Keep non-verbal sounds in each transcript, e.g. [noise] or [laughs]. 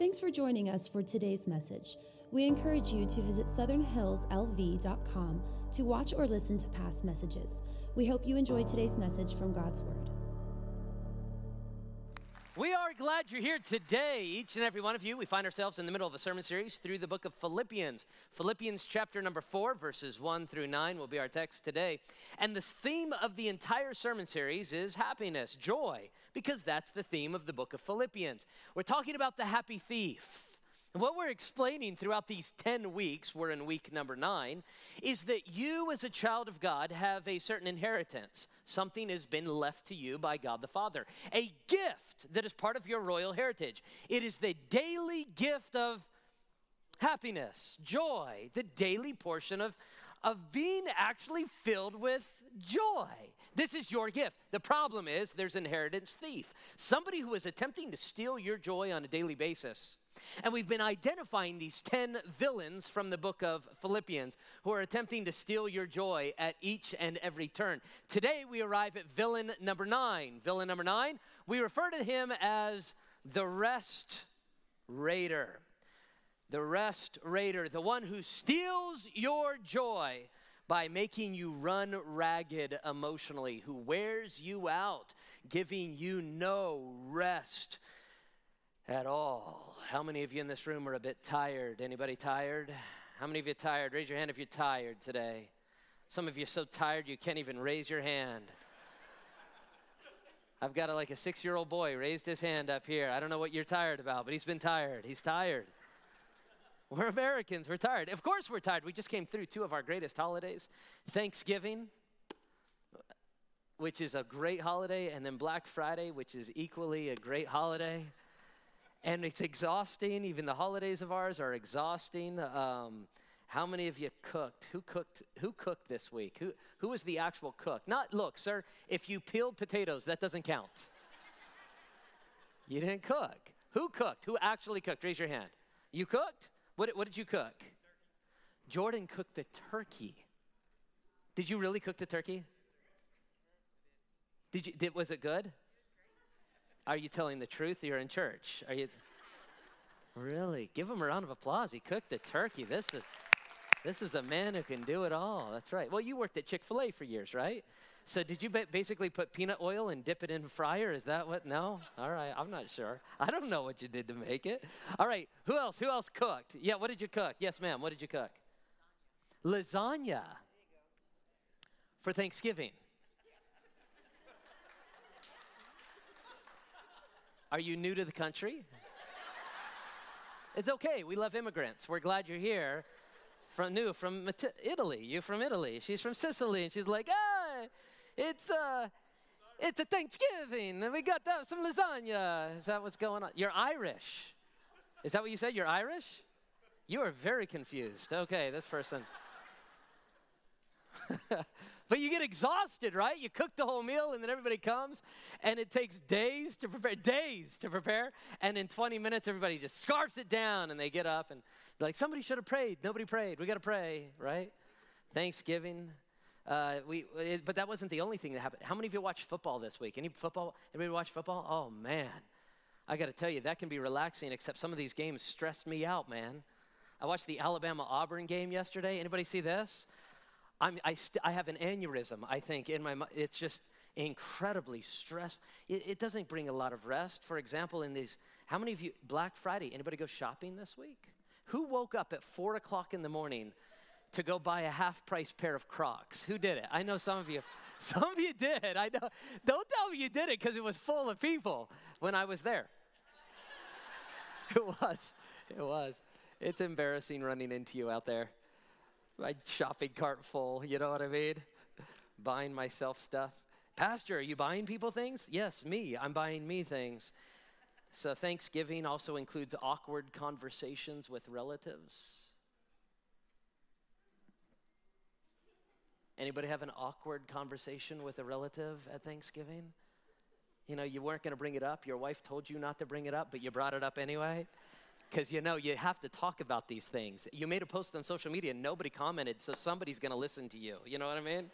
Thanks for joining us for today's message. We encourage you to visit southernhillslv.com to watch or listen to past messages. We hope you enjoy today's message from God's Word. We are glad you're here today, each and every one of you. We find ourselves in the middle of a sermon series through the book of Philippians. Philippians chapter number four, verses one through nine will be our text today. And the theme of the entire sermon series is happiness, joy, because that's the theme of the book of Philippians. We're talking about the happy thief. What we're explaining throughout these 10 weeks, we're in week number nine, is that you as a child of God have a certain inheritance. Something has been left to you by God the Father, a gift that is part of your royal heritage. It is the daily gift of happiness, joy, the daily portion of, of being actually filled with joy. This is your gift. The problem is there's inheritance thief, somebody who is attempting to steal your joy on a daily basis and we've been identifying these 10 villains from the book of Philippians who are attempting to steal your joy at each and every turn. Today we arrive at villain number nine. Villain number nine, we refer to him as the rest raider. The rest raider, the one who steals your joy by making you run ragged emotionally, who wears you out, giving you no rest at all. How many of you in this room are a bit tired? Anybody tired? How many of you tired? Raise your hand if you're tired today. Some of you are so tired you can't even raise your hand. I've got a, like a six year old boy raised his hand up here. I don't know what you're tired about, but he's been tired. He's tired. We're Americans. We're tired. Of course, we're tired. We just came through two of our greatest holidays Thanksgiving, which is a great holiday, and then Black Friday, which is equally a great holiday and it's exhausting. Even the holidays of ours are exhausting. Um, how many of you cooked? Who cooked? Who cooked this week? Who who was the actual cook? Not look, sir. If you peeled potatoes, that doesn't count. you didn't cook. Who cooked? Who actually cooked? Raise your hand. You cooked? What, what did you cook? Jordan cooked the turkey. Did you really cook the turkey? Did you? Did, was it good? Are you telling the truth? You're in church. Are you? Really? Give him a round of applause. He cooked the turkey. This is, this is a man who can do it all. That's right. Well, you worked at Chick Fil A for years, right? So did you basically put peanut oil and dip it in fryer? Is that what? No. All right. I'm not sure. I don't know what you did to make it. All right. Who else? Who else cooked? Yeah. What did you cook? Yes, ma'am. What did you cook? Lasagna. Lasagna. For Thanksgiving. Are you new to the country? it's okay. We love immigrants. We're glad you're here. From new from Italy. You're from Italy. She's from Sicily, and she's like, ah, it's uh, it's a Thanksgiving, and we got that, some lasagna. Is that what's going on? You're Irish. Is that what you said? You're Irish? You are very confused. Okay, this person. [laughs] But you get exhausted, right? You cook the whole meal and then everybody comes and it takes days to prepare, days to prepare. And in 20 minutes, everybody just scarfs it down and they get up and like, somebody should have prayed. Nobody prayed. We got to pray, right? Thanksgiving. Uh, we, it, but that wasn't the only thing that happened. How many of you watched football this week? Any football? Anybody watch football? Oh, man. I got to tell you, that can be relaxing, except some of these games stressed me out, man. I watched the Alabama Auburn game yesterday. Anybody see this? I'm, I, st- I have an aneurysm, I think, in my mind. It's just incredibly stressful. It, it, doesn't bring a lot of rest. For example, in these, how many of you, Black Friday, anybody go shopping this week? Who woke up at four o'clock in the morning to go buy a half price pair of Crocs? Who did it? I know some of you. [laughs] Some of you did. I know. Don't tell me you did it because it was full of people when I was there. [laughs] it was. It was. It's embarrassing running into you out there my shopping cart full, you know what I mean? buying myself stuff. Pastor, are you buying people things? Yes, me. I'm buying me things. So Thanksgiving also includes awkward conversations with relatives. Anybody have an awkward conversation with a relative at Thanksgiving? You know, you weren't going to bring it up. Your wife told you not to bring it up, but you brought it up anyway because you know you have to talk about these things. You made a post on social media, and nobody commented, so somebody's going to listen to you. You know what I mean?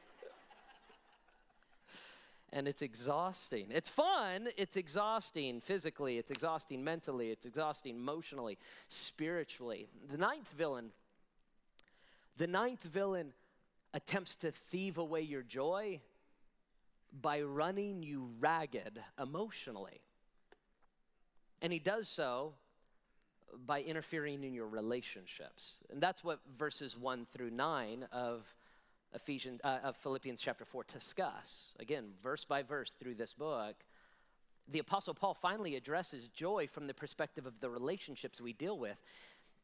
and it's exhausting. It's fun, it's exhausting physically, it's exhausting mentally, it's exhausting emotionally, spiritually. The ninth villain, the ninth villain attempts to thieve away your joy by running you ragged emotionally. And he does so by interfering in your relationships. And that's what verses 1 through 9 of Ephesians uh, of Philippians chapter 4 discuss. Again, verse by verse through this book, the apostle Paul finally addresses joy from the perspective of the relationships we deal with.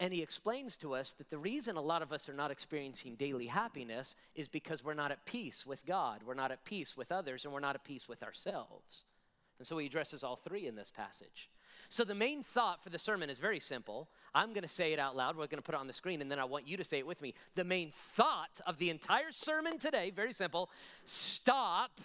And he explains to us that the reason a lot of us are not experiencing daily happiness is because we're not at peace with God, we're not at peace with others, and we're not at peace with ourselves. And so he addresses all three in this passage. So, the main thought for the sermon is very simple. I'm going to say it out loud. We're going to put it on the screen, and then I want you to say it with me. The main thought of the entire sermon today, very simple stop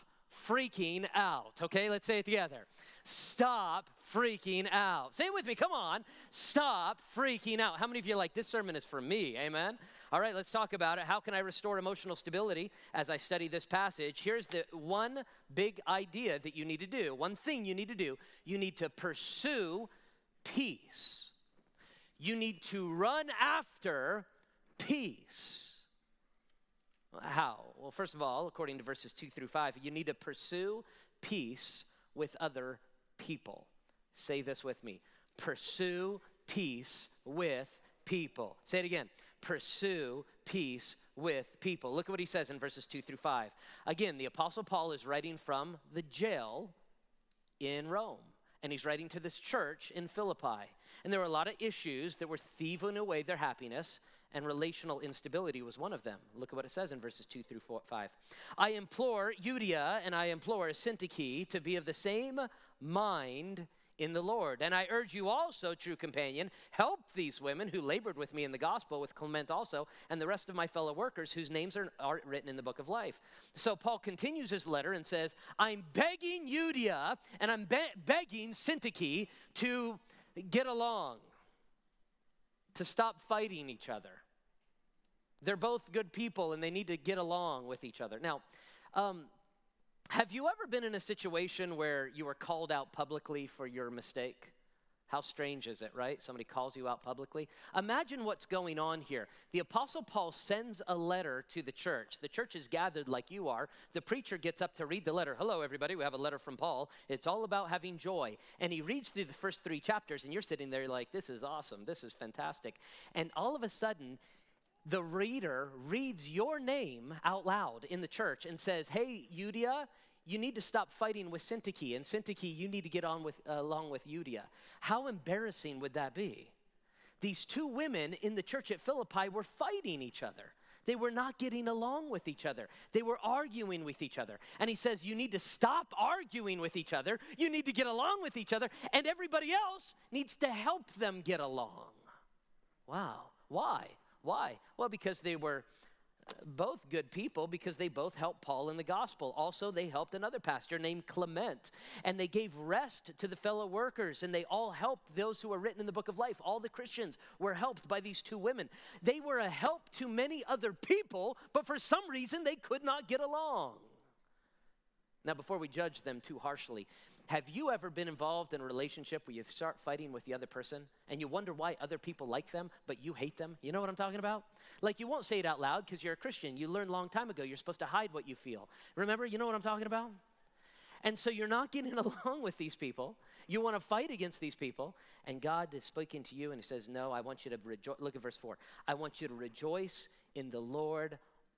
freaking out. Okay, let's say it together. Stop freaking out. Say it with me, come on. Stop freaking out. How many of you like this sermon is for me? Amen. All right, let's talk about it. How can I restore emotional stability as I study this passage? Here's the one big idea that you need to do. One thing you need to do. You need to pursue peace. You need to run after peace. How? Well, first of all, according to verses 2 through 5, you need to pursue peace with other people. Say this with me pursue peace with people. Say it again pursue peace with people. Look at what he says in verses 2 through 5. Again, the Apostle Paul is writing from the jail in Rome, and he's writing to this church in Philippi. And there were a lot of issues that were thieving away their happiness and relational instability was one of them. Look at what it says in verses 2 through 4, 5. I implore Euodia and I implore Syntyche to be of the same mind in the Lord. And I urge you also, true companion, help these women who labored with me in the gospel, with Clement also, and the rest of my fellow workers whose names are, are written in the book of life. So Paul continues his letter and says, I'm begging Euodia and I'm be- begging Syntyche to get along to stop fighting each other. They're both good people and they need to get along with each other. Now, um, have you ever been in a situation where you were called out publicly for your mistake? How strange is it, right? Somebody calls you out publicly. Imagine what's going on here. The Apostle Paul sends a letter to the church. The church is gathered like you are. The preacher gets up to read the letter. Hello, everybody. We have a letter from Paul. It's all about having joy. And he reads through the first three chapters, and you're sitting there like, this is awesome. This is fantastic. And all of a sudden, the reader reads your name out loud in the church and says, Hey, Euodia, you need to stop fighting with Syntyche, and Syntyche, you need to get on with, uh, along with Euodia. How embarrassing would that be? These two women in the church at Philippi were fighting each other. They were not getting along with each other. They were arguing with each other. And he says, You need to stop arguing with each other. You need to get along with each other. And everybody else needs to help them get along. Wow. Why? Why? Well, because they were both good people because they both helped Paul in the gospel. Also, they helped another pastor named Clement, and they gave rest to the fellow workers, and they all helped those who were written in the book of life. All the Christians were helped by these two women. They were a help to many other people, but for some reason they could not get along. Now, before we judge them too harshly, have you ever been involved in a relationship where you start fighting with the other person and you wonder why other people like them, but you hate them? You know what I'm talking about? Like you won't say it out loud because you're a Christian. You learned a long time ago you're supposed to hide what you feel. Remember, you know what I'm talking about? And so you're not getting [laughs] along with these people. You want to fight against these people. And God is speaking to you and He says, No, I want you to rejoice. Look at verse 4. I want you to rejoice in the Lord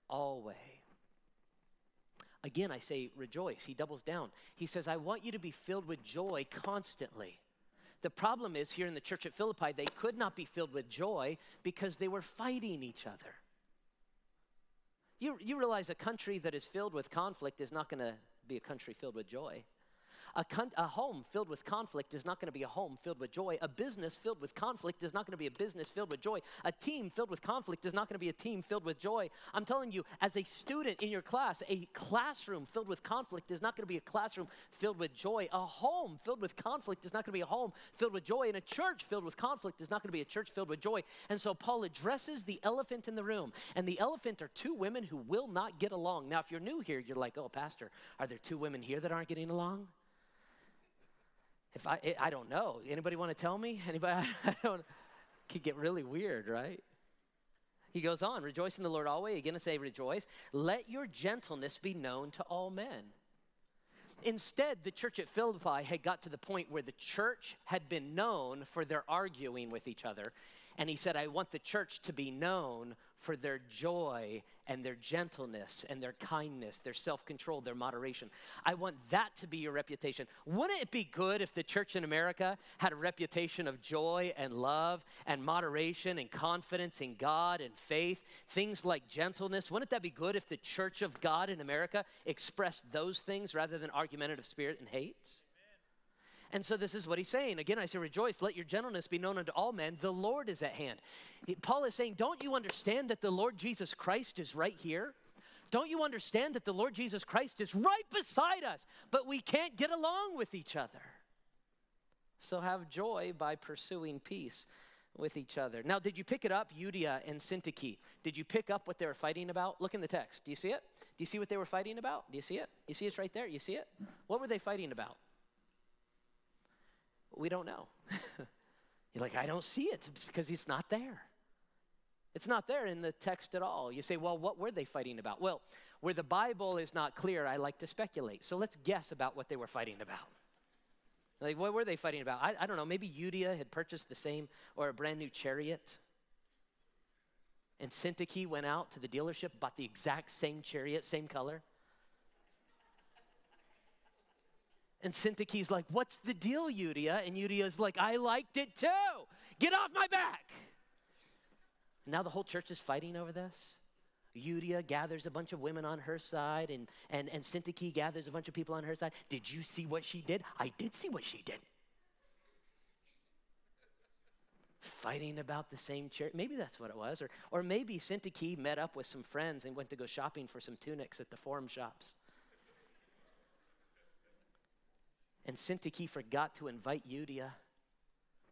always. Again, I say rejoice. He doubles down. He says, I want you to be filled with joy constantly. The problem is here in the church at Philippi, they could not be filled with joy because they were fighting each other. You, you realize a country that is filled with conflict is not going to be a country filled with joy. A, con- a home filled with conflict is not going to be a home filled with joy. A business filled with conflict is not going to be a business filled with joy. A team filled with conflict is not going to be a team filled with joy. I'm telling you, as a student in your class, a classroom filled with conflict is not going to be a classroom filled with joy. A home filled with conflict is not going to be a home filled with joy. And a church filled with conflict is not going to be a church filled with joy. And so Paul addresses the elephant in the room. And the elephant are two women who will not get along. Now, if you're new here, you're like, oh, Pastor, are there two women here that aren't getting along? If I, I don't know. Anybody want to tell me? [laughs] Anybody? I don't. Could get really weird, right? He goes on, rejoice in the Lord always. Again, I say rejoice. Let your gentleness be known to all men. Instead, the church at Philippi had got to the point where the church had been known for their arguing with each other. And he said, I want the church to be known for their joy and their gentleness and their kindness, their self control, their moderation. I want that to be your reputation. Wouldn't it be good if the church in America had a reputation of joy and love and moderation and confidence in God and faith, things like gentleness? Wouldn't that be good if the church of God in America expressed those things rather than argumentative spirit and hate? And so this is what he's saying. Again, I say, rejoice, let your gentleness be known unto all men. The Lord is at hand. Paul is saying, don't you understand that the Lord Jesus Christ is right here? Don't you understand that the Lord Jesus Christ is right beside us, but we can't get along with each other? So have joy by pursuing peace with each other. Now, did you pick it up, Euodia and Syntyche? Did you pick up what they were fighting about? Look in the text. Do you see it? Do you see what they were fighting about? Do you see it? You see it's right there? You see it? What were they fighting about? We don't know. [laughs] You're like, I don't see it because it's not there. It's not there in the text at all. You say, well, what were they fighting about? Well, where the Bible is not clear, I like to speculate. So let's guess about what they were fighting about. Like, what were they fighting about? I, I don't know. Maybe Euodia had purchased the same or a brand new chariot. And Syntyche went out to the dealership, bought the exact same chariot, same color. And Syntyche's like, What's the deal, Euodia? And Euodia's like, I liked it too. Get off my back. Now the whole church is fighting over this. Euodia gathers a bunch of women on her side, and, and, and Syntyche gathers a bunch of people on her side. Did you see what she did? I did see what she did. Fighting about the same chair. Maybe that's what it was. Or, or maybe Syntyche met up with some friends and went to go shopping for some tunics at the forum shops. And Syntyche forgot to invite Euodia.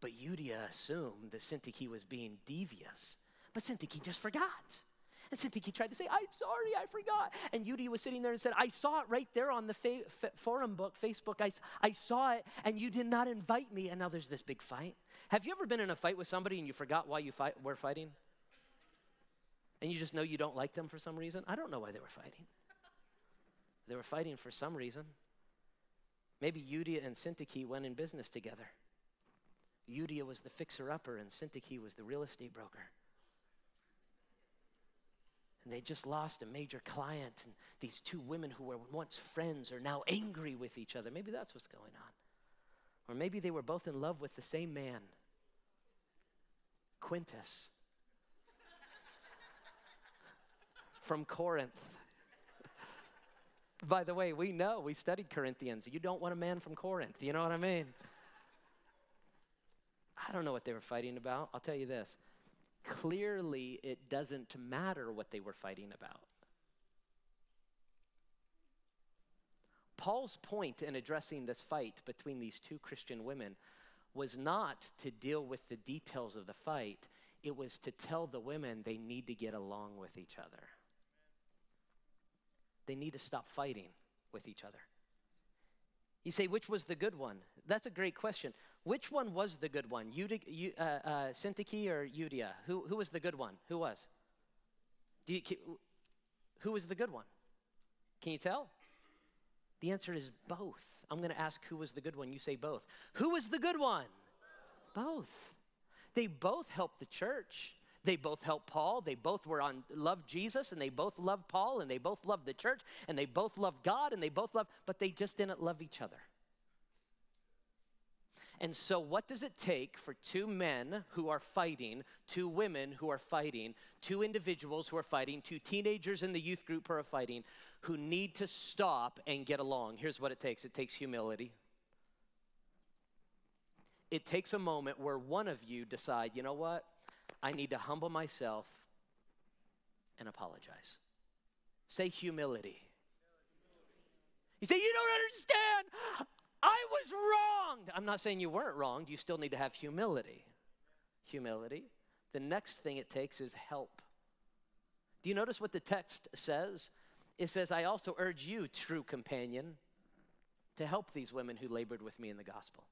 But Euodia assumed that Syntyche was being devious. But Syntyche just forgot. And Syntyche tried to say, I'm sorry, I forgot. And Euodia was sitting there and said, I saw it right there on the fa- f- forum book, Facebook. I, I saw it, and you did not invite me. And now there's this big fight. Have you ever been in a fight with somebody and you forgot why you were fighting? And you just know you don't like them for some reason? I don't know why they were fighting. They were fighting for some reason. Maybe Euodia and Syntyche went in business together. Euodia was the fixer-upper and Syntyche was the real estate broker. And they just lost a major client, and these two women who were once friends are now angry with each other. Maybe that's what's going on. Or maybe they were both in love with the same man, Quintus [laughs] from Corinth. By the way, we know, we studied Corinthians. You don't want a man from Corinth. You know what I mean? I don't know what they were fighting about. I'll tell you this. Clearly, it doesn't matter what they were fighting about. Paul's point in addressing this fight between these two Christian women was not to deal with the details of the fight, it was to tell the women they need to get along with each other. They need to stop fighting with each other. You say, which was the good one? That's a great question. Which one was the good one? Eudy, uh, uh, Syntyche or Euodia? Who, who was the good one? Who was? You, who was the good one? Can you tell? The answer is both. I'm going to ask who was the good one. You say both. Who was the good one? Both. They both helped the church. They both helped Paul. They both were on loved Jesus and they both loved Paul and they both loved the church and they both loved God and they both loved, but they just didn't love each other. And so, what does it take for two men who are fighting, two women who are fighting, two individuals who are fighting, two teenagers in the youth group who are fighting, who need to stop and get along? Here's what it takes it takes humility. it takes a moment where one of you decide, you know what? I need to humble myself and apologize. Say humility. You say, You don't understand. I was wronged. I'm not saying you weren't wronged. You still need to have humility. Humility. The next thing it takes is help. Do you notice what the text says? It says, I also urge you, true companion, to help these women who labored with me in the gospel.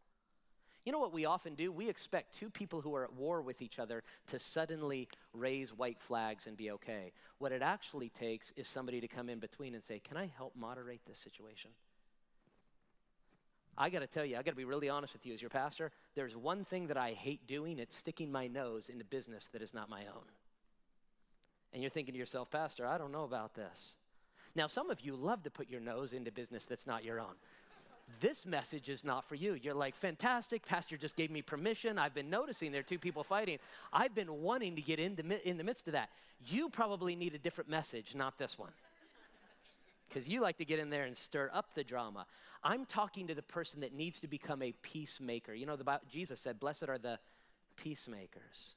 You know what we often do? We expect two people who are at war with each other to suddenly raise white flags and be okay. What it actually takes is somebody to come in between and say, Can I help moderate this situation? I got to tell you, I got to be really honest with you as your pastor. There's one thing that I hate doing it's sticking my nose into business that is not my own. And you're thinking to yourself, Pastor, I don't know about this. Now, some of you love to put your nose into business that's not your own this message is not for you. You're like, fantastic, Pastor just gave me permission. I've been noticing there are two people fighting. I've been wanting to get in the, in the midst of that. You probably need a different message, not this one. Because you like to get in there and stir up the drama. I'm talking to the person that needs to become a peacemaker. You know, the Jesus said, Blessed are the peacemakers.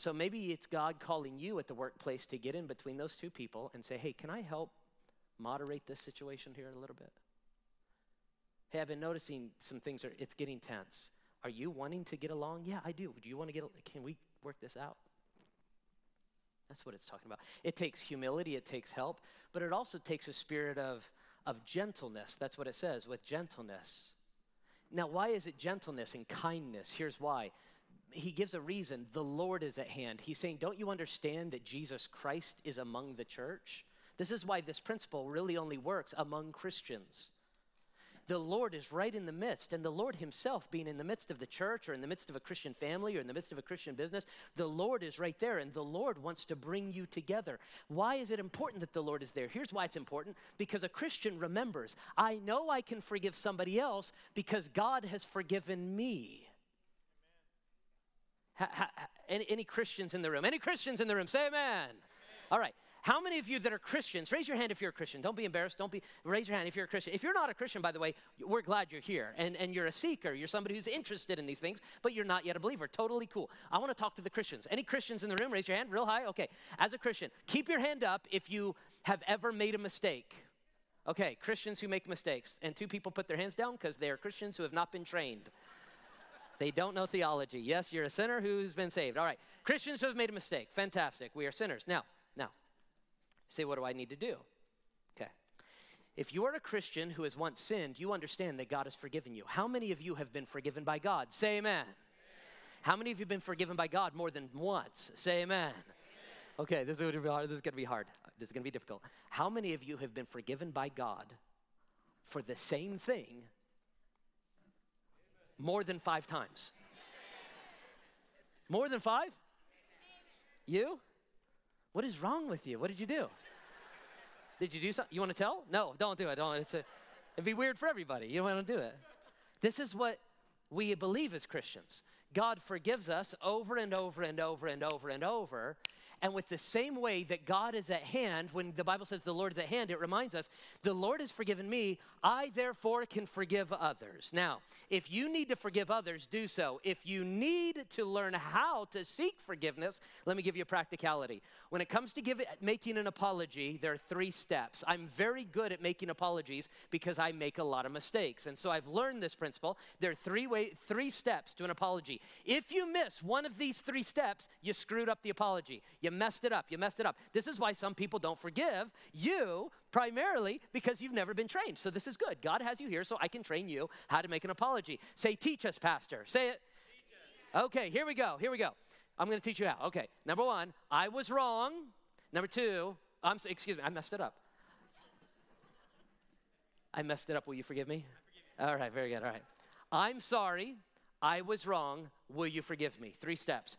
So maybe it's God calling you at the workplace to get in between those two people and say, hey, can I help moderate this situation here a little bit? Hey, I've been noticing some things are it's getting tense. Are you wanting to get along? Yeah, I do. Do you want to get can we work this out? That's what it's talking about. It takes humility, it takes help, but it also takes a spirit of of gentleness. That's what it says, with gentleness. Now, why is it gentleness and kindness? Here's why he gives a reason the Lord is at hand. He's saying, Don't you understand that Jesus Christ is among the church? This is why this principle really only works among Christians. The Lord is right in the midst, and the Lord Himself, being in the midst of the church or in the midst of a Christian family or in the midst of a Christian business, the Lord is right there, and the Lord wants to bring you together. Why is it important that the Lord is there? Here's why it's important because a Christian remembers, I know I can forgive somebody else because God has forgiven me. Ha, ha, any, any, Christians in the room? Any Christians in the room? Say amen. amen. All right. How many of you that are Christians, raise your hand if you're a Christian. Don't be embarrassed. Don't be, raise your hand if you're a Christian. If you're not a Christian, by the way, we're glad you're here. And, and you're a seeker. You're somebody who's interested in these things, but you're not yet a believer. Totally cool. I want to talk to the Christians. Any Christians in the room? Raise your hand real high. Okay. As a Christian, keep your hand up if you have ever made a mistake. Okay, Christians who make mistakes. And two people put their hands down because they are Christians who have not been trained. They don't know theology. Yes, you're a sinner who's been saved. All right. Christians who have made a mistake. Fantastic. We are sinners. Now, now, say, what do I need to do? Okay. If you are a Christian who has once sinned, you understand that God has forgiven you. How many of you have been forgiven by God? Say amen. amen. How many of you have been forgiven by God more than once? Say amen. amen. Okay, this is going to be hard. This is going to be hard. This is going to be difficult. How many of you have been forgiven by God for the same thing more than five times. More than five? You? What is wrong with you? What did you do? Did you do something? You want to tell? No, don't do it. Don't. It's a, it'd be weird for everybody. You don't want to do it. This is what we believe as Christians. God forgives us over and over and over and over and over. And with the same way that God is at hand, when the Bible says the Lord is at hand, it reminds us, the Lord has forgiven me, I therefore can forgive others. Now, if you need to forgive others, do so. If you need to learn how to seek forgiveness, let me give you a practicality. When it comes to give, making an apology, there are three steps. I'm very good at making apologies because I make a lot of mistakes. And so I've learned this principle. There are three, way, three steps to an apology. If you miss one of these three steps, you screwed up the apology. You you messed it up. You messed it up. This is why some people don't forgive you primarily because you've never been trained. So this is good. God has you here so I can train you how to make an apology. Say, teach us, Pastor. Say it. Okay, here we go. Here we go. I'm going to teach you how. Okay, number one, I was wrong. Number two, I'm excuse me, I messed it up. I messed it up. Will you forgive me? All right, very good. All right. I'm sorry. I was wrong. Will you forgive me? Three steps.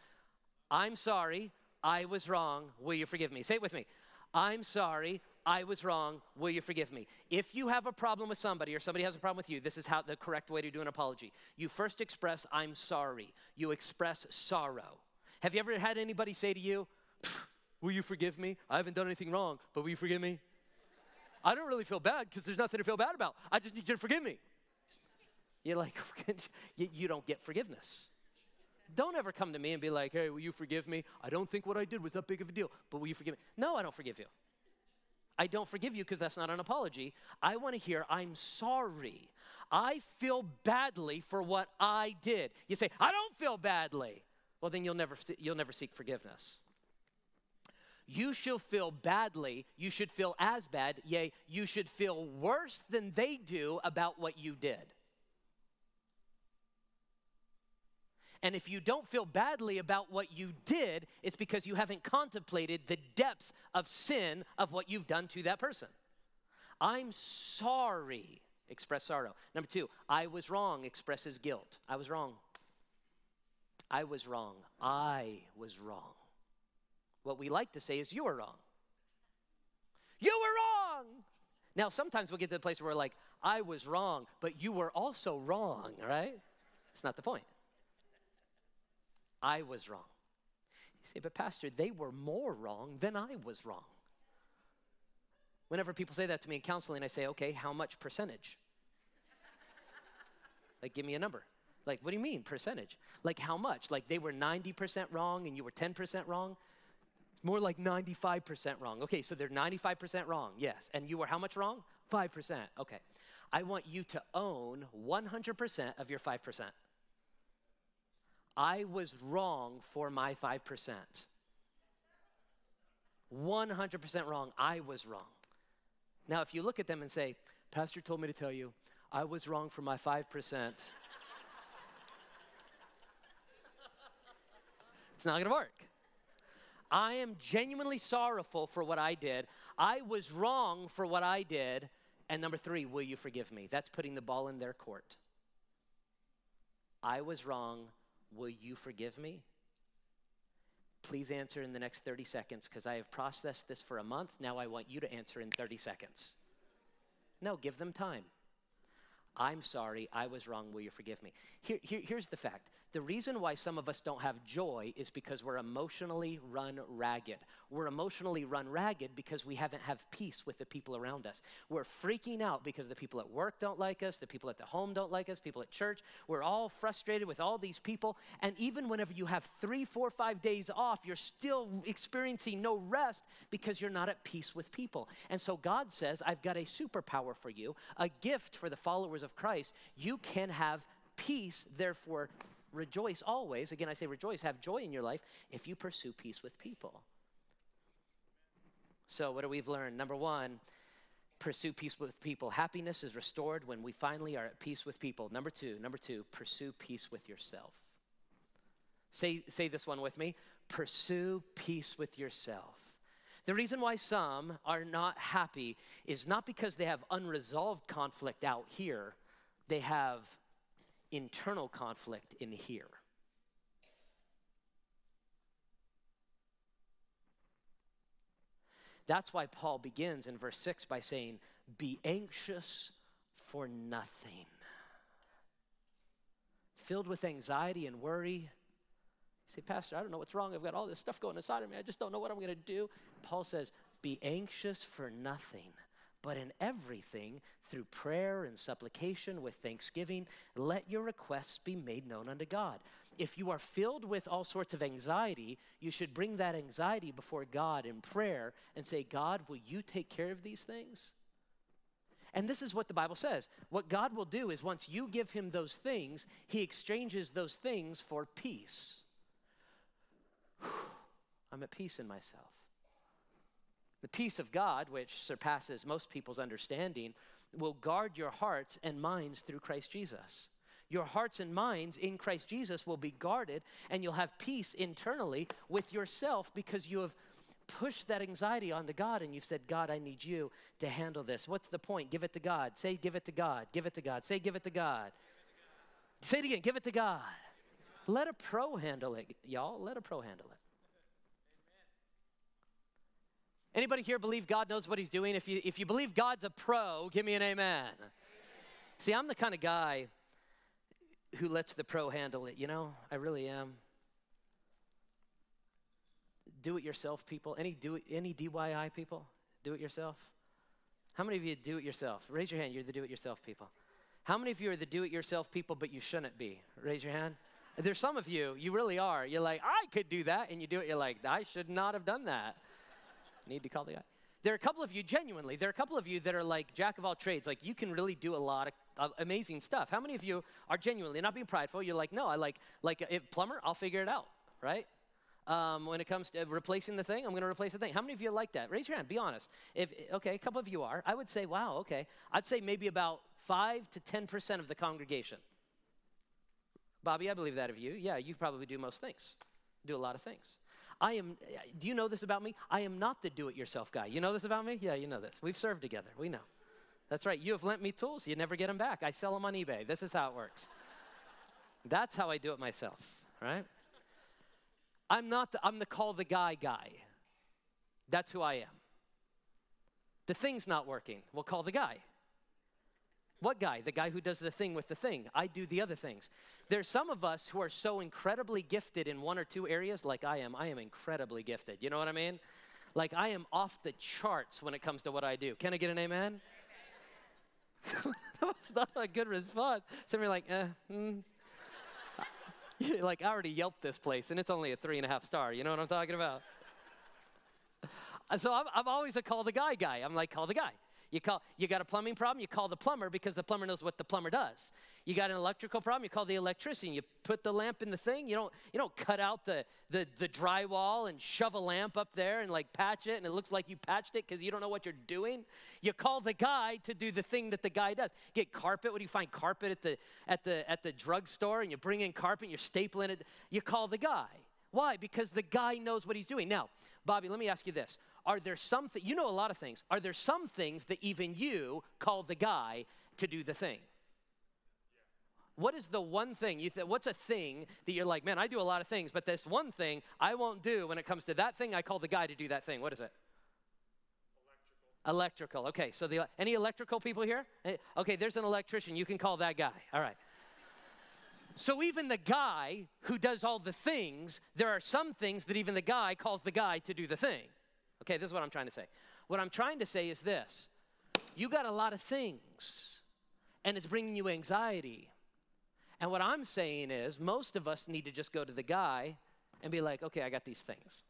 I'm sorry. I was wrong. Will you forgive me? Say it with me. I'm sorry. I was wrong. Will you forgive me? If you have a problem with somebody or somebody has a problem with you, this is how the correct way to do an apology. You first express, I'm sorry. You express sorrow. Have you ever had anybody say to you, Will you forgive me? I haven't done anything wrong, but will you forgive me? I don't really feel bad because there's nothing to feel bad about. I just need you to forgive me. You're like, [laughs] you don't get forgiveness. Don't ever come to me and be like, hey, will you forgive me? I don't think what I did was that big of a deal, but will you forgive me? No, I don't forgive you. I don't forgive you because that's not an apology. I want to hear, I'm sorry. I feel badly for what I did. You say, I don't feel badly. Well, then you'll never, you'll never seek forgiveness. You shall feel badly. You should feel as bad. Yea, you should feel worse than they do about what you did. And if you don't feel badly about what you did, it's because you haven't contemplated the depths of sin of what you've done to that person. I'm sorry, express sorrow. Number two, I was wrong, expresses guilt. I was wrong. I was wrong. I was wrong. What we like to say is, you were wrong. You were wrong. Now, sometimes we'll get to the place where we're like, I was wrong, but you were also wrong, right? It's not the point. I was wrong. You say, but Pastor, they were more wrong than I was wrong. Whenever people say that to me in counseling, I say, okay, how much percentage? like, give me a number. Like, what do you mean, percentage? Like, how much? Like, they were 90% wrong and you were 10% wrong? It's More like 95% wrong. Okay, so they're 95% wrong, yes. And you were how much wrong? 5%. Okay. I want you to own 100% of your 5%. I was wrong for my 5%. 100% wrong. I was wrong. Now, if you look at them and say, Pastor told me to tell you, I was wrong for my 5%. [laughs] it's not going to work. I am genuinely sorrowful for what I did. I was wrong for what I did. And number three, will you forgive me? That's putting the ball in their court. I was wrong. Will you forgive me? Please answer in the next 30 seconds because I have processed this for a month. Now I want you to answer in 30 seconds. No, give them time. I'm sorry, I was wrong. Will you forgive me? Here, here, here's the fact the reason why some of us don't have joy is because we're emotionally run ragged. We're emotionally run ragged because we haven't have peace with the people around us. We're freaking out because the people at work don't like us, the people at the home don't like us, people at church. We're all frustrated with all these people. And even whenever you have three, four, five days off, you're still experiencing no rest because you're not at peace with people. And so God says, I've got a superpower for you, a gift for the followers of Christ. You can have peace, therefore rejoice always. Again, I say rejoice, have joy in your life if you pursue peace with people. So, what do we've learned? Number one, pursue peace with people. Happiness is restored when we finally are at peace with people. Number two, number two, pursue peace with yourself. Say, say this one with me pursue peace with yourself. The reason why some are not happy is not because they have unresolved conflict out here, they have internal conflict in here. That's why Paul begins in verse 6 by saying, Be anxious for nothing. Filled with anxiety and worry. You say, Pastor, I don't know what's wrong. I've got all this stuff going inside of me. I just don't know what I'm going to do. Paul says, Be anxious for nothing, but in everything, through prayer and supplication with thanksgiving, let your requests be made known unto God. If you are filled with all sorts of anxiety, you should bring that anxiety before God in prayer and say, God, will you take care of these things? And this is what the Bible says. What God will do is once you give him those things, he exchanges those things for peace. [sighs] I'm at peace in myself. The peace of God, which surpasses most people's understanding, will guard your hearts and minds through Christ Jesus. Your hearts and minds in Christ Jesus will be guarded, and you'll have peace internally with yourself because you have pushed that anxiety onto God and you've said, God, I need you to handle this. What's the point? Give it to God. Say, give it to God. Give it to God. Say, give it to God. Say it again. Give it to God. Let a pro handle it, y'all. Let a pro handle it. Anybody here believe God knows what he's doing? If you, if you believe God's a pro, give me an amen. amen. See, I'm the kind of guy who lets the pro handle it, you know? I really am. Do it yourself people. Any do it, any DIY people? Do it yourself. How many of you do it yourself? Raise your hand. You're the do it yourself people. How many of you are the do it yourself people, but you shouldn't be? Raise your hand. There's some of you, you really are. You're like, I could do that. And you do it, you're like, I should not have done that. Need to call the guy. There are a couple of you, genuinely, there are a couple of you that are like jack of all trades. Like you can really do a lot of, amazing stuff. How many of you are genuinely, not being prideful, you're like, no, I like, like a plumber, I'll figure it out, right? Um, when it comes to replacing the thing, I'm going to replace the thing. How many of you like that? Raise your hand. Be honest. If okay, a couple of you are. I would say, wow, okay. I'd say maybe about five to ten percent of the congregation. Bobby, I believe that of you. Yeah, you probably do most things. Do a lot of things. I am. Do you know this about me? I am not the do-it-yourself guy. You know this about me? Yeah, you know this. We've served together. We know. That's right. You have lent me tools. You never get them back. I sell them on eBay. This is how it works. That's how I do it myself. Right? I'm not the, I'm the call the guy guy. That's who I am. The thing's not working. We'll call the guy. What guy? The guy who does the thing with the thing. I do the other things. There's some of us who are so incredibly gifted in one or two areas, like I am. I am incredibly gifted. You know what I mean? Like I am off the charts when it comes to what I do. Can I get an amen? [laughs] that was not a good response. Some of you are like, eh, mm, [laughs] like, I already yelped this place and it's only a three and a half star. You know what I'm talking about? [laughs] so I'm, I'm always a call the guy guy. I'm like, call the guy. You call you got a plumbing problem, you call the plumber because the plumber knows what the plumber does. You got an electrical problem, you call the electrician. You put the lamp in the thing. You don't you don't cut out the the, the drywall and shove a lamp up there and like patch it and it looks like you patched it because you don't know what you're doing. You call the guy to do the thing that the guy does. Get carpet. What do you find carpet at the at the at the drugstore and you bring in carpet and you're stapling it. You call the guy. Why? Because the guy knows what he's doing. Now, Bobby, let me ask you this. Are there some th- you know a lot of things. Are there some things that even you call the guy to do the thing? What is the one thing you? What's a thing that you're like, man, I do a lot of things, but this one thing I won't do when it comes to that thing. I call the guy to do that thing. What is it? Electrical. Electrical. Okay, so the any electrical people here? Eh, okay, there's an electrician. You can call that guy. All right. So even the guy who does all the things, there are some things that even the guy calls the guy to do the thing. Okay, this is what I'm trying to say. What I'm trying to say is this you got a lot of things, and it's bringing you anxiety. And what I'm saying is, most of us need to just go to the guy and be like, okay, I got these things.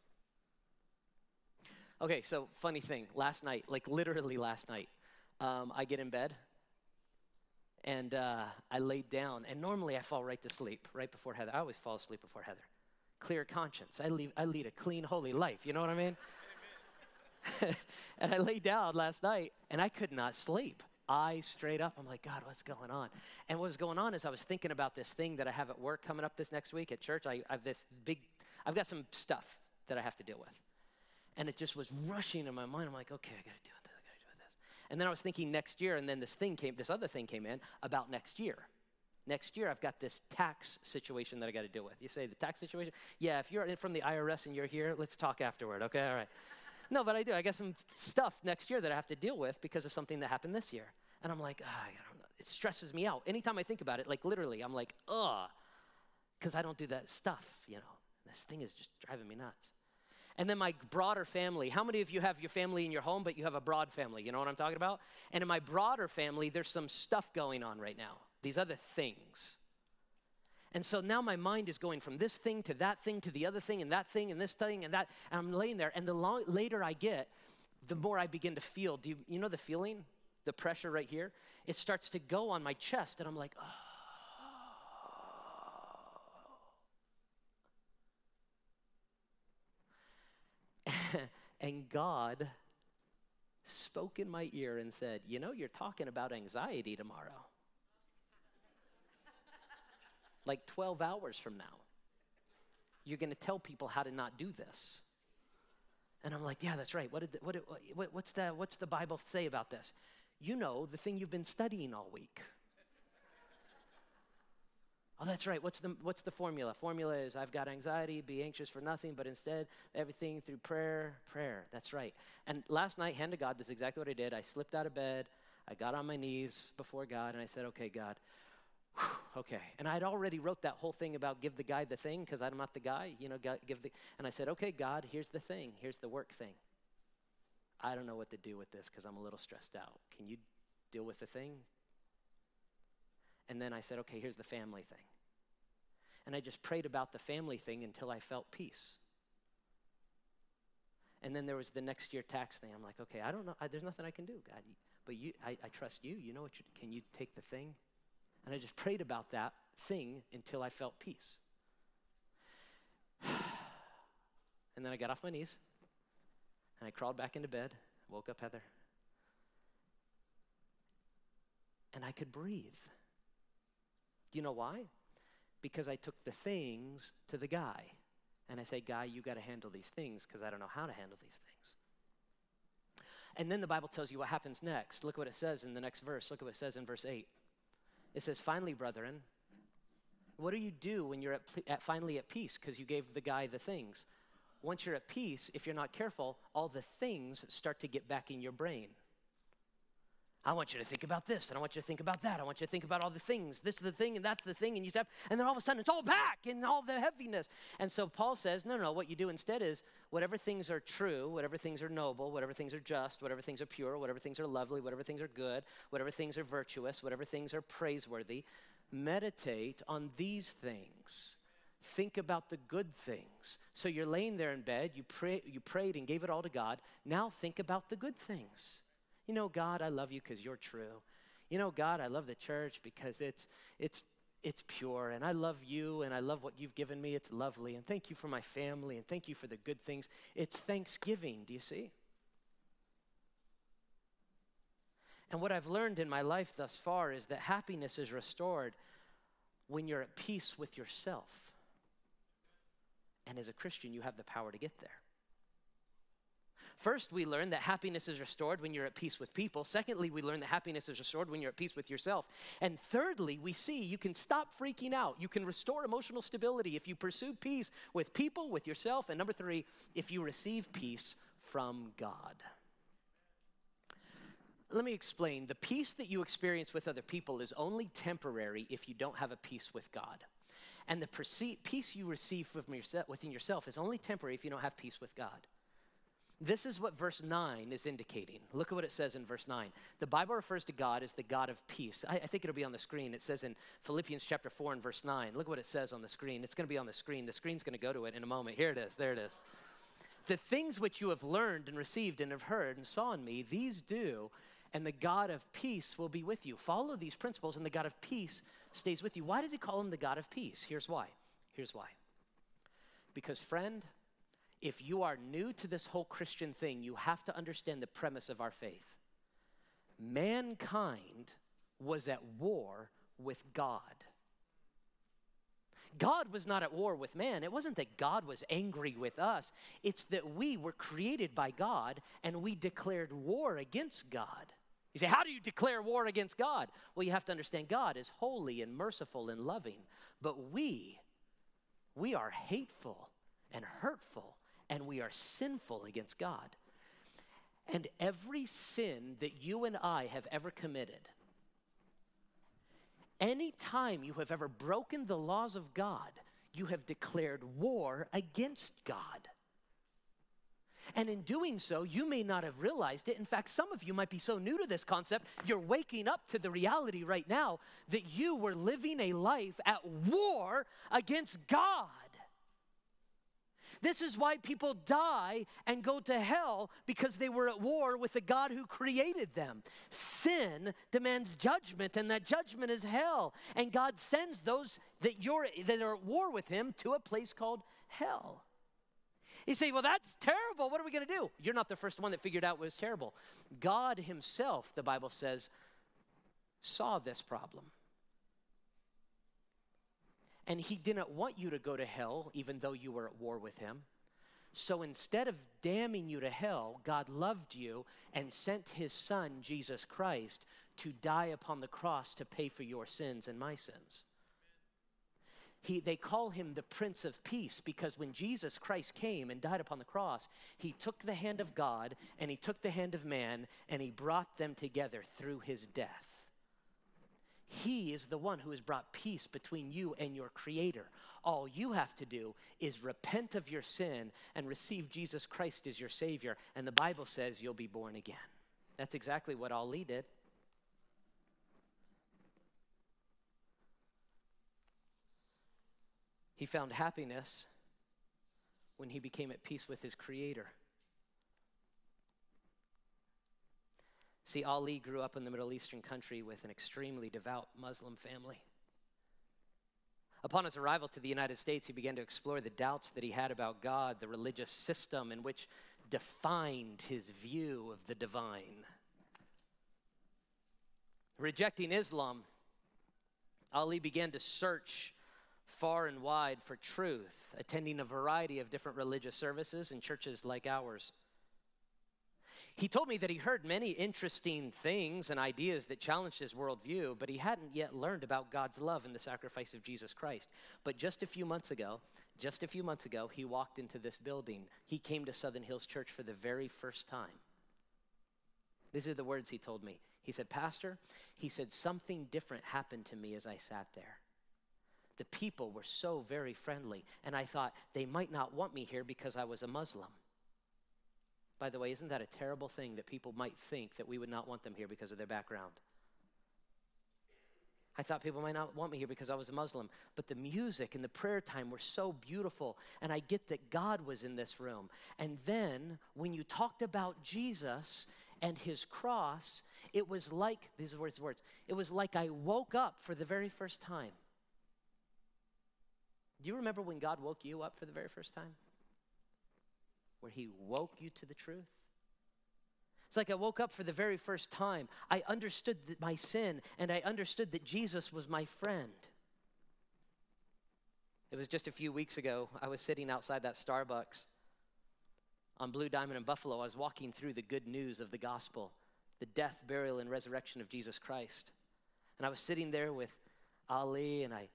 Okay, so funny thing, last night, like literally last night, um, I get in bed and uh, I laid down, and normally I fall right to sleep right before Heather. I always fall asleep before Heather. Clear conscience. I, leave, I lead a clean, holy life. You know what I mean? [laughs] and I laid down last night and I could not sleep. Eyes straight up. I'm like, God, what's going on? And what was going on is I was thinking about this thing that I have at work coming up this next week at church. I, I have this big, I've got some stuff that I have to deal with. And it just was rushing in my mind. I'm like, okay, I got to do this. I got to do with this. And then I was thinking next year, and then this thing came, this other thing came in about next year next year I've got this tax situation that I got to deal with. You say the tax situation? Yeah, if you're from the IRS and you're here, let's talk afterward, okay? All right. No, but I do. I got some stuff next year that I have to deal with because of something that happened this year. And I'm like, ah, I don't know. It stresses me out. Anytime I think about it, like literally, I'm like, ugh, because I don't do that stuff, you know. This thing is just driving me nuts. And then my broader family. How many of you have your family in your home, but you have a broad family? You know what I'm talking about? And in my broader family, there's some stuff going on right now, these other things. And so now my mind is going from this thing to that thing to the other thing and that thing and this thing and that. And I'm laying there. And the long, later I get, the more I begin to feel. Do you, you know the feeling? The pressure right here? It starts to go on my chest. And I'm like, oh. [laughs] and God spoke in my ear and said, You know, you're talking about anxiety tomorrow like 12 hours from now. You're going to tell people how to not do this. And I'm like, yeah, that's right. What did the, what, what, what's, the, what's the Bible say about this? You know, the thing you've been studying all week. oh, that's right. What's the, what's the formula? Formula is I've got anxiety, be anxious for nothing, but instead everything through prayer, prayer. That's right. And last night, hand to God, this is exactly what I did. I slipped out of bed. I got on my knees before God and I said, okay, God, okay. And I'd already wrote that whole thing about give the guy the thing because I'm not the guy, you know, give the. And I said, okay, God, here's the thing. Here's the work thing. I don't know what to do with this because I'm a little stressed out. Can you deal with the thing? And then I said, okay, here's the family thing. And I just prayed about the family thing until I felt peace. And then there was the next year tax thing. I'm like, okay, I don't know. I, there's nothing I can do, God. But you, I, I trust you. You know what? You, can you take the thing? And I just prayed about that thing until I felt peace. [sighs] and then I got off my knees and I crawled back into bed, woke up Heather, and I could breathe. Do you know why? Because I took the things to the guy. And I say, Guy, you got to handle these things because I don't know how to handle these things. And then the Bible tells you what happens next. Look what it says in the next verse. Look at what it says in verse 8. It says, Finally, brethren, what do you do when you're at, at finally at peace because you gave the guy the things? Once you're at peace, if you're not careful, all the things start to get back in your brain. I want you to think about this, and I want you to think about that. I want you to think about all the things. This is the thing, and that's the thing, and you step, and then all of a sudden it's all back in all the heaviness. And so Paul says, no, no, what you do instead is whatever things are true, whatever things are noble, whatever things are just, whatever things are pure, whatever things are lovely, whatever things are good, whatever things are virtuous, whatever things are praiseworthy, meditate on these things. Think about the good things. So you're laying there in bed, you, pray, you prayed and gave it all to God. Now think about the good things. You know, God, I love you because you're true. You know, God, I love the church because it's, it's, it's pure. And I love you and I love what you've given me. It's lovely. And thank you for my family and thank you for the good things. It's Thanksgiving. Do you see? And what I've learned in my life thus far is that happiness is restored when you're at peace with yourself. And as a Christian, you have the power to get there. First, we learn that happiness is restored when you're at peace with people. Secondly, we learn that happiness is restored when you're at peace with yourself. And thirdly, we see you can stop freaking out. You can restore emotional stability if you pursue peace with people, with yourself. And number three, if you receive peace from God. Let me explain. The peace that you experience with other people is only temporary if you don't have a peace with God. And the peace you receive from within yourself is only temporary if you don't have peace with God. This is what verse 9 is indicating. Look at what it says in verse 9. The Bible refers to God as the God of peace. I, I, think it'll be on the screen. It says in Philippians chapter 4 and verse 9. Look what it says on the screen. It's going to be on the screen. The screen's going to go to it in a moment. Here it is. There it is. The things which you have learned and received and have heard and saw in me, these do, and the God of peace will be with you. Follow these principles, and the God of peace stays with you. Why does he call him the God of peace? Here's why. Here's why. Because, friend, if you are new to this whole Christian thing, you have to understand the premise of our faith. Mankind was at war with God. God was not at war with man. It wasn't that God was angry with us, it's that we were created by God and we declared war against God. You say, How do you declare war against God? Well, you have to understand God is holy and merciful and loving, but we, we are hateful and hurtful and we are sinful against God. And every sin that you and I have ever committed, any time you have ever broken the laws of God, you have declared war against God. And in doing so, you may not have realized it. In fact, some of you might be so new to this concept, you're waking up to the reality right now that you were living a life at war against God. This is why people die and go to hell because they were at war with the God who created them. Sin demands judgment, and that judgment is hell. And God sends those that, you're, that are at war with Him to a place called hell. You say, well, that's terrible. What are we going to do? You're not the first one that figured out what was terrible. God Himself, the Bible says, saw this problem. And he didn't want you to go to hell, even though you were at war with him. So instead of damning you to hell, God loved you and sent his son, Jesus Christ, to die upon the cross to pay for your sins and my sins. He, they call him the Prince of Peace because when Jesus Christ came and died upon the cross, he took the hand of God and he took the hand of man and he brought them together through his death. He is the one who has brought peace between you and your Creator. All you have to do is repent of your sin and receive Jesus Christ as your Savior, and the Bible says you'll be born again. That's exactly what Ali did. He found happiness when he became at peace with his Creator. See, Ali grew up in the Middle Eastern country with an extremely devout Muslim family. Upon his arrival to the United States, he began to explore the doubts that he had about God, the religious system in which defined his view of the divine. Rejecting Islam, Ali began to search far and wide for truth, attending a variety of different religious services in churches like ours. He told me that he heard many interesting things and ideas that challenged his worldview, but he hadn't yet learned about God's love and the sacrifice of Jesus Christ. But just a few months ago, just a few months ago, he walked into this building. He came to Southern Hills Church for the very first time. These are the words he told me. He said, Pastor, he said, something different happened to me as I sat there the people were so very friendly. And I thought they might not want me here because I was a Muslim. By the way, isn't that a terrible thing that people might think that we would not want them here because of their background? I thought people might not want me here because I was a Muslim. But the music and the prayer time were so beautiful. And I get that God was in this room. And then when you talked about Jesus and his cross, it was like, these are his words, it was like I woke up for the very first time. Do you remember when God woke you up for the very first time? Where He woke you to the truth? It's like I woke up for the very first time. I understood my sin and I understood that Jesus was my friend. It was just a few weeks ago. I was sitting outside that Starbucks on Blue Diamond in Buffalo. I was walking through the good news of the gospel, the death, burial, and resurrection of Jesus Christ. And I was sitting there with Ali and I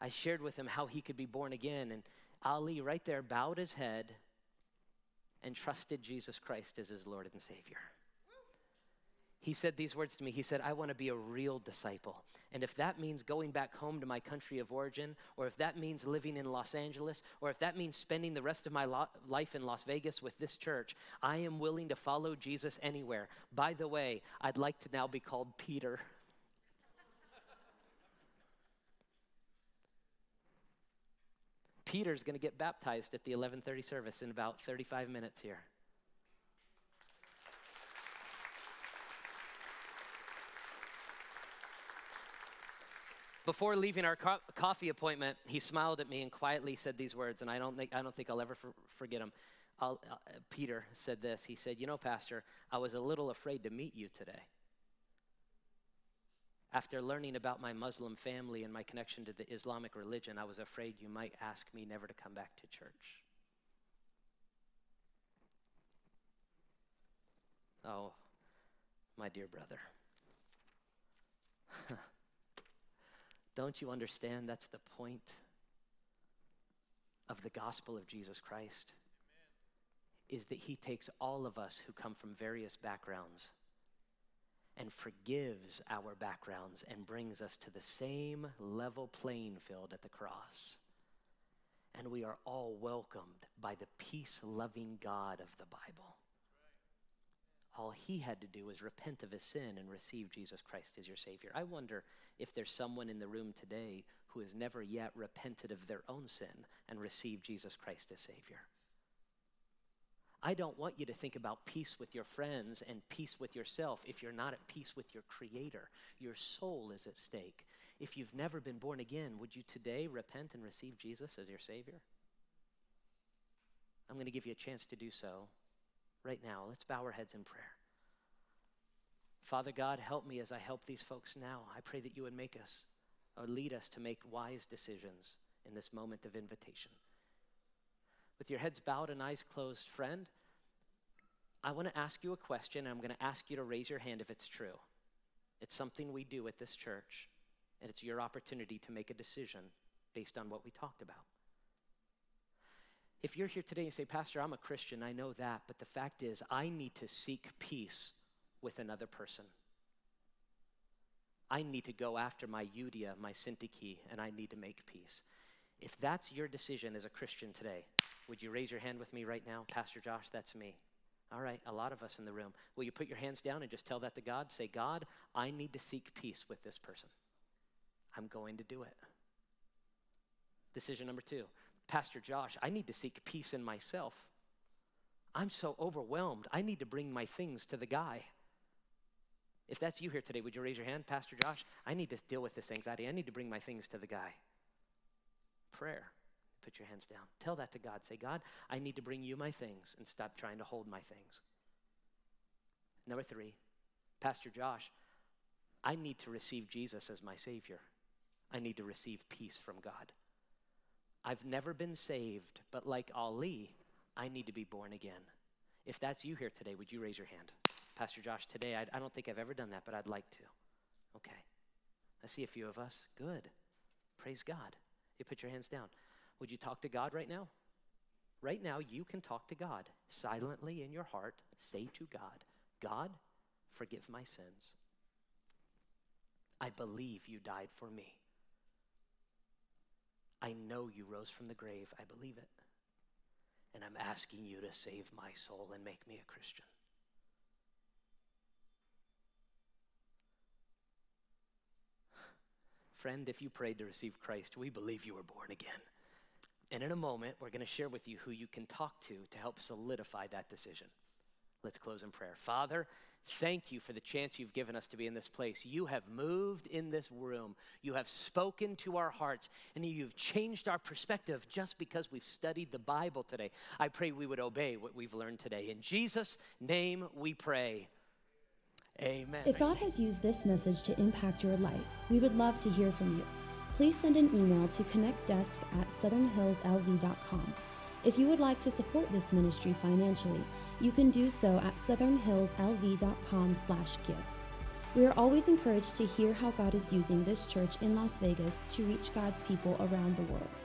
I shared with him how he could be born again. And Ali, right there, bowed his head and trusted Jesus Christ as his Lord and Savior. He said these words to me. He said, I want to be a real disciple. And if that means going back home to my country of origin, or if that means living in Los Angeles, or if that means spending the rest of my lo- life in Las Vegas with this church, I am willing to follow Jesus anywhere. By the way, I'd like to now be called Peter. [laughs] Peter's going to get baptized at the 11:30 service in about 35 minutes here. Before leaving our co- coffee appointment, he smiled at me and quietly said these words, and I don't think, I don't think I'll ever for, forget them. Uh, Peter said this. He said, You know, Pastor, I was a little afraid to meet you today after learning about my Muslim family and my connection to the Islamic religion, I was afraid you might ask me never to come back to church. Oh, my dear brother. [laughs] Don't you understand that's the point of the gospel of Jesus Christ? Amen. Is that he takes all of us who come from various backgrounds and forgives our backgrounds and brings us to the same level playing field at the cross. And we are all welcomed by the peace loving God of the Bible. All he had to do was repent of his sin and receive Jesus Christ as your Savior. I wonder if there's someone in the room today who has never yet repented of their own sin and received Jesus Christ as Savior. I don't want you to think about peace with your friends and peace with yourself if you're not at peace with your Creator. Your soul is at stake. If you've never been born again, would you today repent and receive Jesus as your Savior? I'm going to give you a chance to do so right now. Let's bow our heads in prayer. Father God, help me as I help these folks now. I pray that you would make us or lead us to make wise decisions in this moment of invitation with your heads bowed and eyes closed, friend, I want to ask you a question, and I'm going to ask you to raise your hand if it's true. It's something we do at this church, and it's your opportunity to make a decision based on what we talked about. If you're here today and say, Pastor, I'm a Christian, I know that, but the fact is, I need to seek peace with another person. I need to go after my Euodia, my syntyche, and I need to make peace. If that's your decision as a Christian today, would you raise your hand with me right now? Pastor Josh, that's me. All right, a lot of us in the room. Will you put your hands down and just tell that to God? Say, God, I need to seek peace with this person. I'm going to do it. Decision number two Pastor Josh, I need to seek peace in myself. I'm so overwhelmed. I need to bring my things to the guy. If that's you here today, would you raise your hand? Pastor Josh, I need to deal with this anxiety. I need to bring my things to the guy. Prayer. Put your hands down. Tell that to God. Say, God, I need to bring you my things and stop trying to hold my things. Number three, Pastor Josh, I need to receive Jesus as my Savior. I need to receive peace from God. I've never been saved, but like Ali, I need to be born again. If that's you here today, would you raise your hand? Pastor Josh, today, I, I don't think I've ever done that, but I'd like to. Okay. I see a few of us. Good. Praise God. You put your hands down. Would you talk to God right now? Right now, you can talk to God silently in your heart. Say to God, God, forgive my sins. I believe you died for me. I know you rose from the grave. I believe it. And I'm asking you to save my soul and make me a Christian. Friend, if you prayed to receive Christ, we believe you were born again. And in a moment, we're going to share with you who you can talk to to help solidify that decision. Let's close in prayer. Father, thank you for the chance you've given us to be in this place. You have moved in this room, you have spoken to our hearts, and you've changed our perspective just because we've studied the Bible today. I pray we would obey what we've learned today. In Jesus' name we pray. Amen. If God has used this message to impact your life, we would love to hear from you. Please send an email to connectdesk at southernhillslv.com. If you would like to support this ministry financially, you can do so at southernhillslv.com slash give. We are always encouraged to hear how God is using this church in Las Vegas to reach God's people around the world.